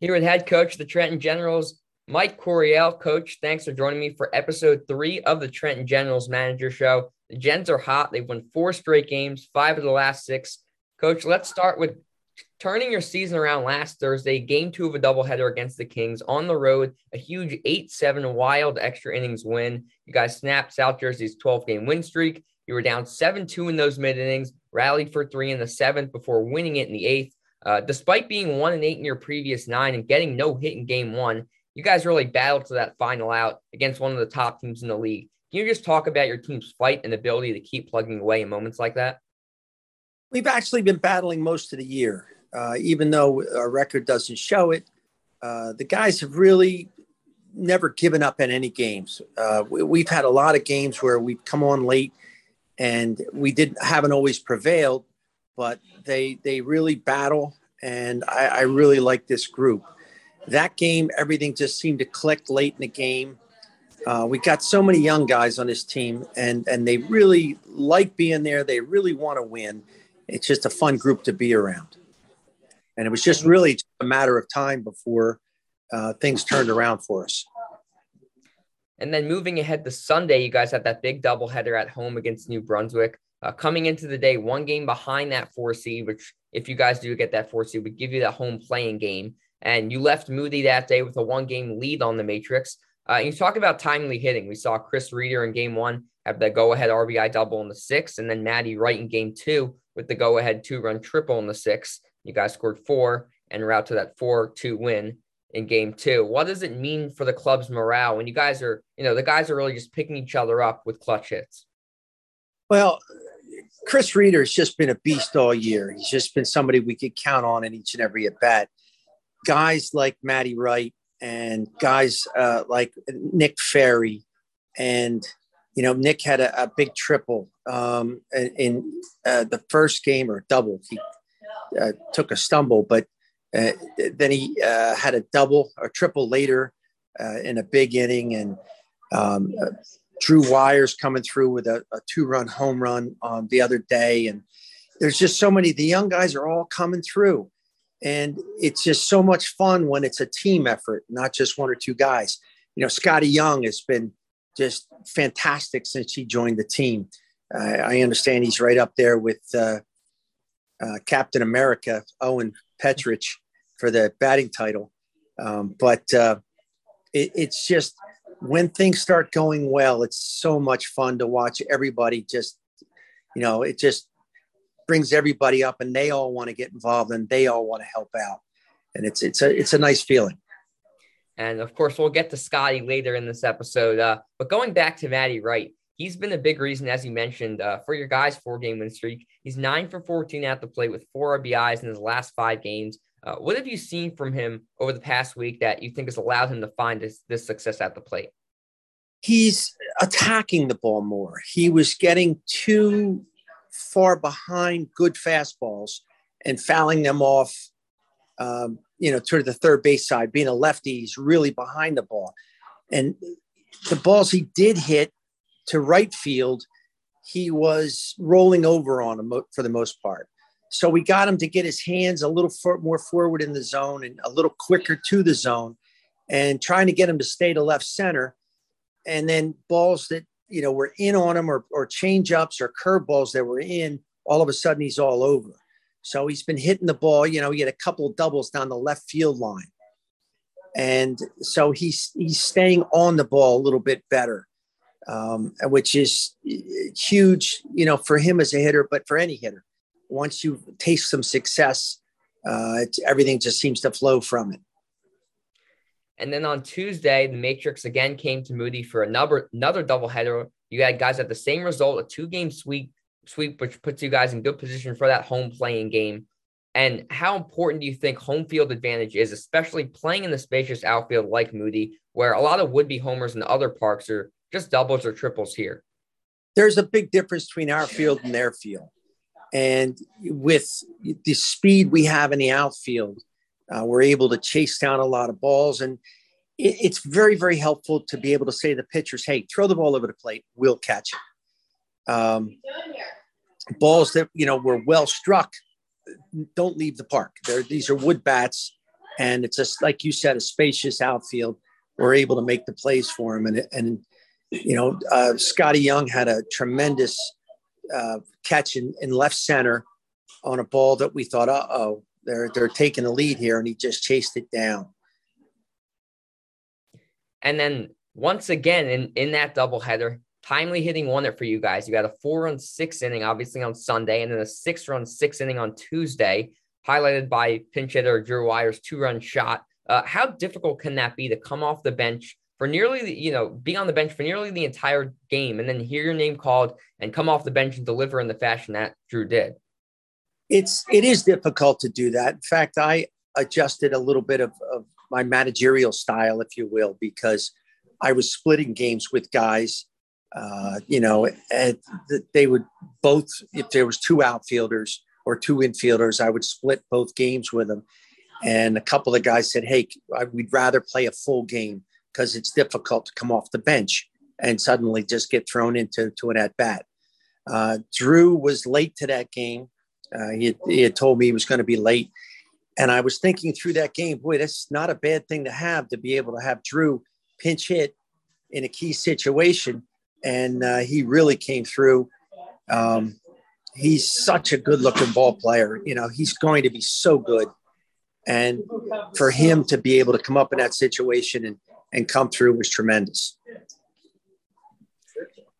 Here with head coach of the Trenton Generals, Mike Coryell. Coach, thanks for joining me for episode three of the Trenton Generals Manager Show. The Gens are hot. They've won four straight games, five of the last six. Coach, let's start with turning your season around last Thursday, game two of a doubleheader against the Kings on the road, a huge 8 7 wild extra innings win. You guys snapped South Jersey's 12 game win streak. You were down 7 2 in those mid innings, rallied for three in the seventh before winning it in the eighth. Uh, despite being 1 and 8 in your previous nine and getting no hit in game one, you guys really battled to that final out against one of the top teams in the league. Can you just talk about your team's fight and ability to keep plugging away in moments like that? We've actually been battling most of the year, uh, even though our record doesn't show it. Uh, the guys have really never given up in any games. Uh, we, have had a lot of games where we've come on late and we didn't haven't always prevailed, but they they really battle, and I, I really like this group. That game, everything just seemed to click late in the game. Uh, we got so many young guys on this team, and and they really like being there. They really want to win. It's just a fun group to be around, and it was just really a matter of time before uh, things turned around for us. And then moving ahead to Sunday, you guys have that big doubleheader at home against New Brunswick. Uh, coming into the day, one game behind that four seed, which if you guys do get that four seed, would give you that home play in game. And you left Moody that day with a one game lead on the Matrix. Uh, you talk about timely hitting. We saw Chris Reeder in game one have the go ahead RBI double in the sixth, and then Maddie Wright in game two with the go ahead two run triple in the sixth. You guys scored four and route to that 4 2 win in game two. What does it mean for the club's morale when you guys are, you know, the guys are really just picking each other up with clutch hits? Well, Chris Reeder's just been a beast all year. He's just been somebody we could count on in each and every at bat. Guys like Matty Wright and guys uh, like Nick Ferry, and you know Nick had a, a big triple um, in uh, the first game or double. He uh, took a stumble, but uh, then he uh, had a double or triple later uh, in a big inning, and um, Drew Wires coming through with a, a two-run home run on the other day, and there's just so many. The young guys are all coming through, and it's just so much fun when it's a team effort, not just one or two guys. You know, Scotty Young has been just fantastic since he joined the team. Uh, I understand he's right up there with uh, uh, Captain America, Owen Petrich, for the batting title. Um, but uh, it, it's just when things start going well, it's so much fun to watch everybody just, you know, it just brings everybody up and they all want to get involved and they all want to help out. And it's it's a it's a nice feeling. And of course, we'll get to Scotty later in this episode. Uh, but going back to Maddie Wright, he's been a big reason, as you mentioned, uh, for your guys' four game win streak. He's nine for 14 at the plate with four RBIs in his last five games. Uh, what have you seen from him over the past week that you think has allowed him to find this, this success at the plate? He's attacking the ball more. He was getting too far behind good fastballs and fouling them off, um, you know, toward the third base side. Being a lefty, he's really behind the ball. And the balls he did hit to right field, he was rolling over on them for the most part. So we got him to get his hands a little for, more forward in the zone and a little quicker to the zone and trying to get him to stay to left center. And then balls that, you know, were in on him or, or change ups or curveballs that were in, all of a sudden he's all over. So he's been hitting the ball, you know, he had a couple of doubles down the left field line. And so he's he's staying on the ball a little bit better, um, which is huge, you know, for him as a hitter, but for any hitter once you taste some success, uh, everything just seems to flow from it. And then on Tuesday, the Matrix again came to Moody for another another doubleheader. You had guys at the same result, a two game sweep, sweep, which puts you guys in good position for that home play in game. And how important do you think home field advantage is, especially playing in the spacious outfield like Moody, where a lot of would be homers in other parks are just doubles or triples here? There's a big difference between our field and their field. And with the speed we have in the outfield, uh, we're able to chase down a lot of balls. And it, it's very, very helpful to be able to say to the pitchers, hey, throw the ball over the plate, we'll catch it. Um, balls that, you know, were well struck don't leave the park. They're, these are wood bats And it's just like you said, a spacious outfield. We're able to make the plays for him. And, and you know, uh, Skottie Young had a tremendous uh, catch in, in left center on a ball that we thought, uh oh, they're, they're taking the lead here. And he just chased it down. And then once again, in, in that doubleheader, timely hitting wonder for you guys. You got a four run six inning, obviously on Sunday, and then a six run six inning on Tuesday, highlighted by pinch hitter Drew Wyre's two run shot. Uh, how difficult can that be to come off the bench for nearly, you know, being on the bench for nearly the entire game and then hear your name called and come off the bench and deliver in the fashion that Drew did? It's it is difficult to do that. In fact, I adjusted a little bit of, of my managerial style, if you will, because I was splitting games with guys. Uh, you know, they would both, if there was two outfielders or two infielders, I would split both games with them. And a couple of guys said, "Hey, we'd rather play a full game because it's difficult to come off the bench and suddenly just get thrown into to an at bat." Uh, Drew was late to that game. Uh, he, he had told me he was going to be late, and I was thinking through that game, boy, that's not a bad thing to have to be able to have Drew pinch hit in a key situation. And uh, he really came through. Um, he's such a good looking ball player. You know, he's going to be so good. And for him to be able to come up in that situation and, and come through was tremendous.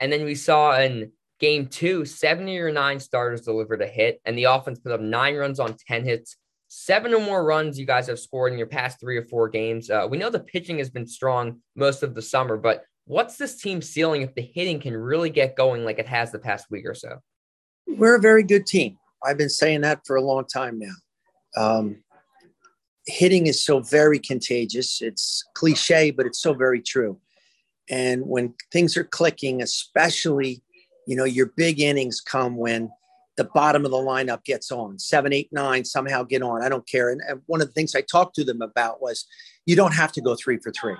And then we saw in game two, seven of your nine starters delivered a hit, and the offense put up nine runs on 10 hits seven or more runs you guys have scored in your past three or four games. Uh, we know the pitching has been strong most of the summer, but what's this team ceiling if the hitting can really get going like it has the past week or so? We're a very good team. I've been saying that for a long time now. Um, hitting is so very contagious. It's cliche, but it's so very true. And when things are clicking, especially, you know, your big innings come when the bottom of the lineup gets on. Seven, eight, nine somehow get on. I don't care. And, and, one of the things I talked to them about was you don't have to go three for three.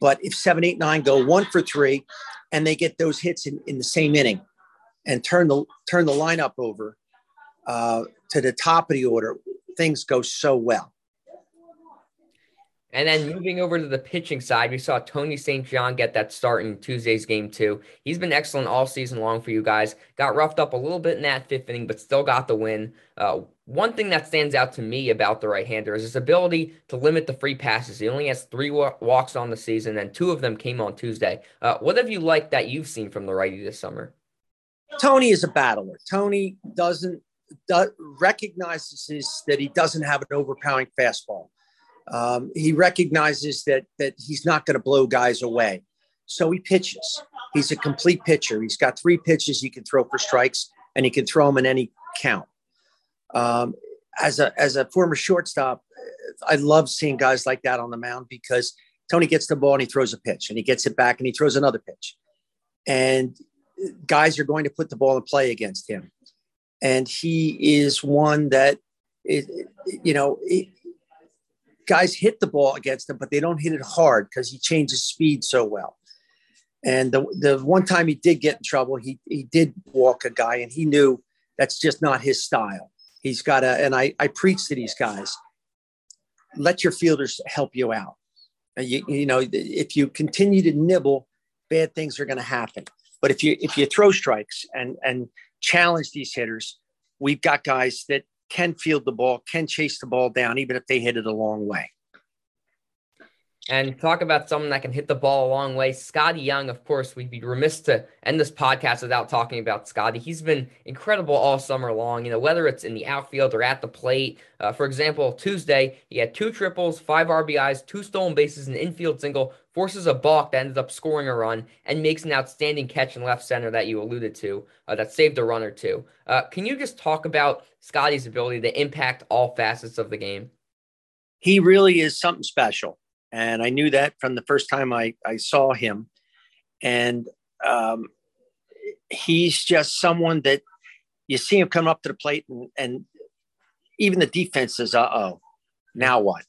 But if seven, eight, nine go one for three and they get those hits in, in the same inning and turn the turn the lineup over uh, to the top of the order, things go so well. And then moving over to the pitching side, we saw Tony St. John get that start in Tuesday's game too. He's been excellent all season long for you guys. Got roughed up a little bit in that fifth inning, but still got the win. Uh, one thing that stands out to me about the right-hander is his ability to limit the free passes. He only has three walks on the season, and two of them came on Tuesday. Uh, what have you liked that you've seen from the righty this summer? Tony is a battler. Tony doesn't do, recognizes that he doesn't have an overpowering fastball. Um, he recognizes that that he's not going to blow guys away, so he pitches. He's a complete pitcher. He's got three pitches he can throw for strikes, and he can throw them in any count. Um, as a as a former shortstop, I love seeing guys like that on the mound because Tony gets the ball and he throws a pitch, and he gets it back and he throws another pitch, and guys are going to put the ball in play against him, and he is one that, it, you know. Guys hit the ball against him, but they don't hit it hard because he changes speed so well. And the, the one time he did get in trouble, he, he did walk a guy and he knew that's just not his style. He's got a, and I, I preach to these guys, let your fielders help you out. You, you know, if you continue to nibble, bad things are going to happen. But if you, if you throw strikes and, and challenge these hitters, we've got guys that can field the ball, can chase the ball down, even if they hit it a long way. And talk about someone that can hit the ball a long way. Skottie Young, of course, we'd be remiss to end this podcast without talking about Scotty. He's been incredible all summer long, you know, whether it's in the outfield or at the plate. Uh, for example, Tuesday, he had two triples, five RBIs, two stolen bases, an infield single, forces a balk that ended up scoring a run, and makes an outstanding catch in left center that you alluded to uh, that saved a run or two. Uh, can you just talk about Scotty's ability to impact all facets of the game? He really is something special and I knew that from the first time I, I saw him. And um, he's just someone that you see him come up to the plate, and, and even the defense says, "Uh oh, now what?"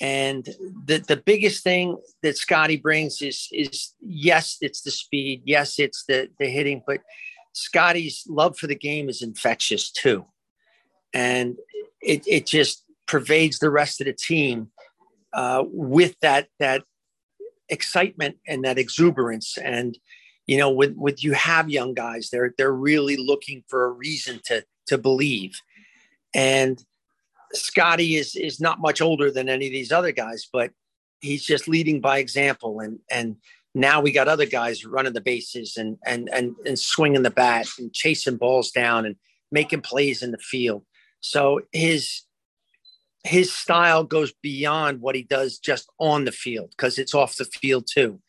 And the the biggest thing that Scotty brings is is yes, it's the speed, yes, it's the the hitting, but Scotty's love for the game is infectious too, and it it just pervades the rest of the team uh, with that that excitement and that exuberance. And you know, with with you have young guys, they're they're really looking for a reason to to believe. And Scotty is is not much older than any of these other guys, but he's just leading by example. And and now we got other guys running the bases and and and and swinging the bat and chasing balls down and making plays in the field. So his his style goes beyond what he does just on the field because it's off the field too.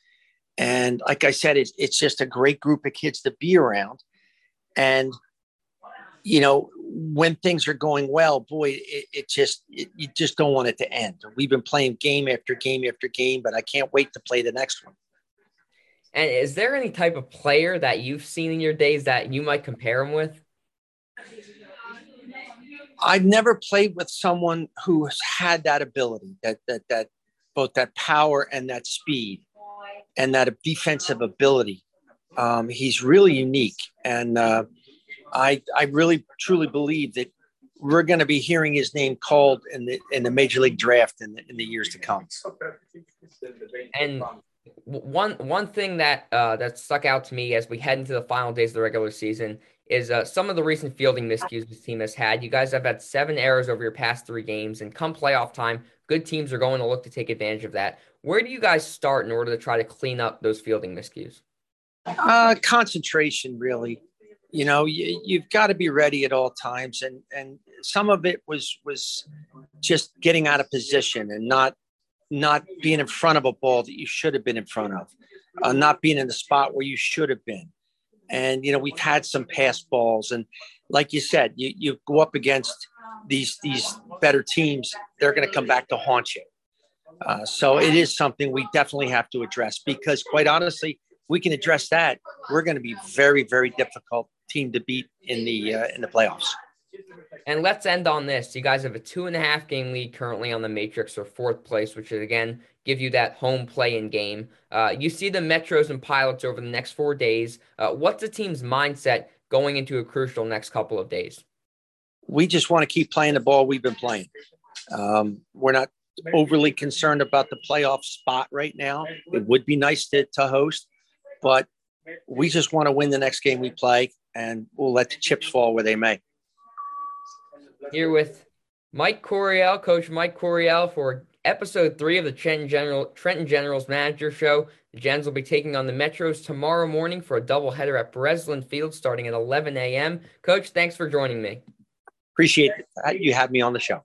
And like I said, it's, it's just a great group of kids to be around. And, you know, when things are going well, boy, it, it just, it, you just don't want it to end. We've been playing game after game after game, but I can't wait to play the next one. And is there any type of player that you've seen in your days that you might compare him with? I've never played with someone who has had that ability, that that that both that power and that speed, and that defensive ability. Um, he's really unique, and uh, I I really truly believe that we're going to be hearing his name called in the in the major league draft in the, in the years to come. And one one thing that uh, that stuck out to me as we head into the final days of the regular season is uh, some of the recent fielding miscues this team has had. You guys have had seven errors over your past three games, and come playoff time, good teams are going to look to take advantage of that. Where do you guys start in order to try to clean up those fielding miscues? Uh, concentration, really. You know, you, you've got to be ready at all times, and and some of it was was just getting out of position and not not being in front of a ball that you should have been in front of, uh, not being in the spot where you should have been. And you know, we've had some pass balls, and like you said, you you go up against these these better teams, they're going to come back to haunt you. Uh, so it is something we definitely have to address because, quite honestly, we can address that. We're going to be very, very difficult team to beat in the uh, in the playoffs. And let's end on this. You guys have a two and a half game lead currently on the Matrix or fourth place, which is again give you that home play in game. Uh, you see the Metros and Pilots over the next four days. Uh, what's the team's mindset going into a crucial next couple of days? We just want to keep playing the ball we've been playing. Um, we're not overly concerned about the playoff spot right now. It would be nice to, to host, but we just want to win the next game we play, and we'll let the chips fall where they may here with Mike Coryell, Coach Mike Coryell, for episode three of the Trenton General Trenton Generals Manager Show. The Gens will be taking on the Metros tomorrow morning for a doubleheader at Breslin Field starting at 11 a.m. Coach, thanks for joining me. Appreciate you having me on the show.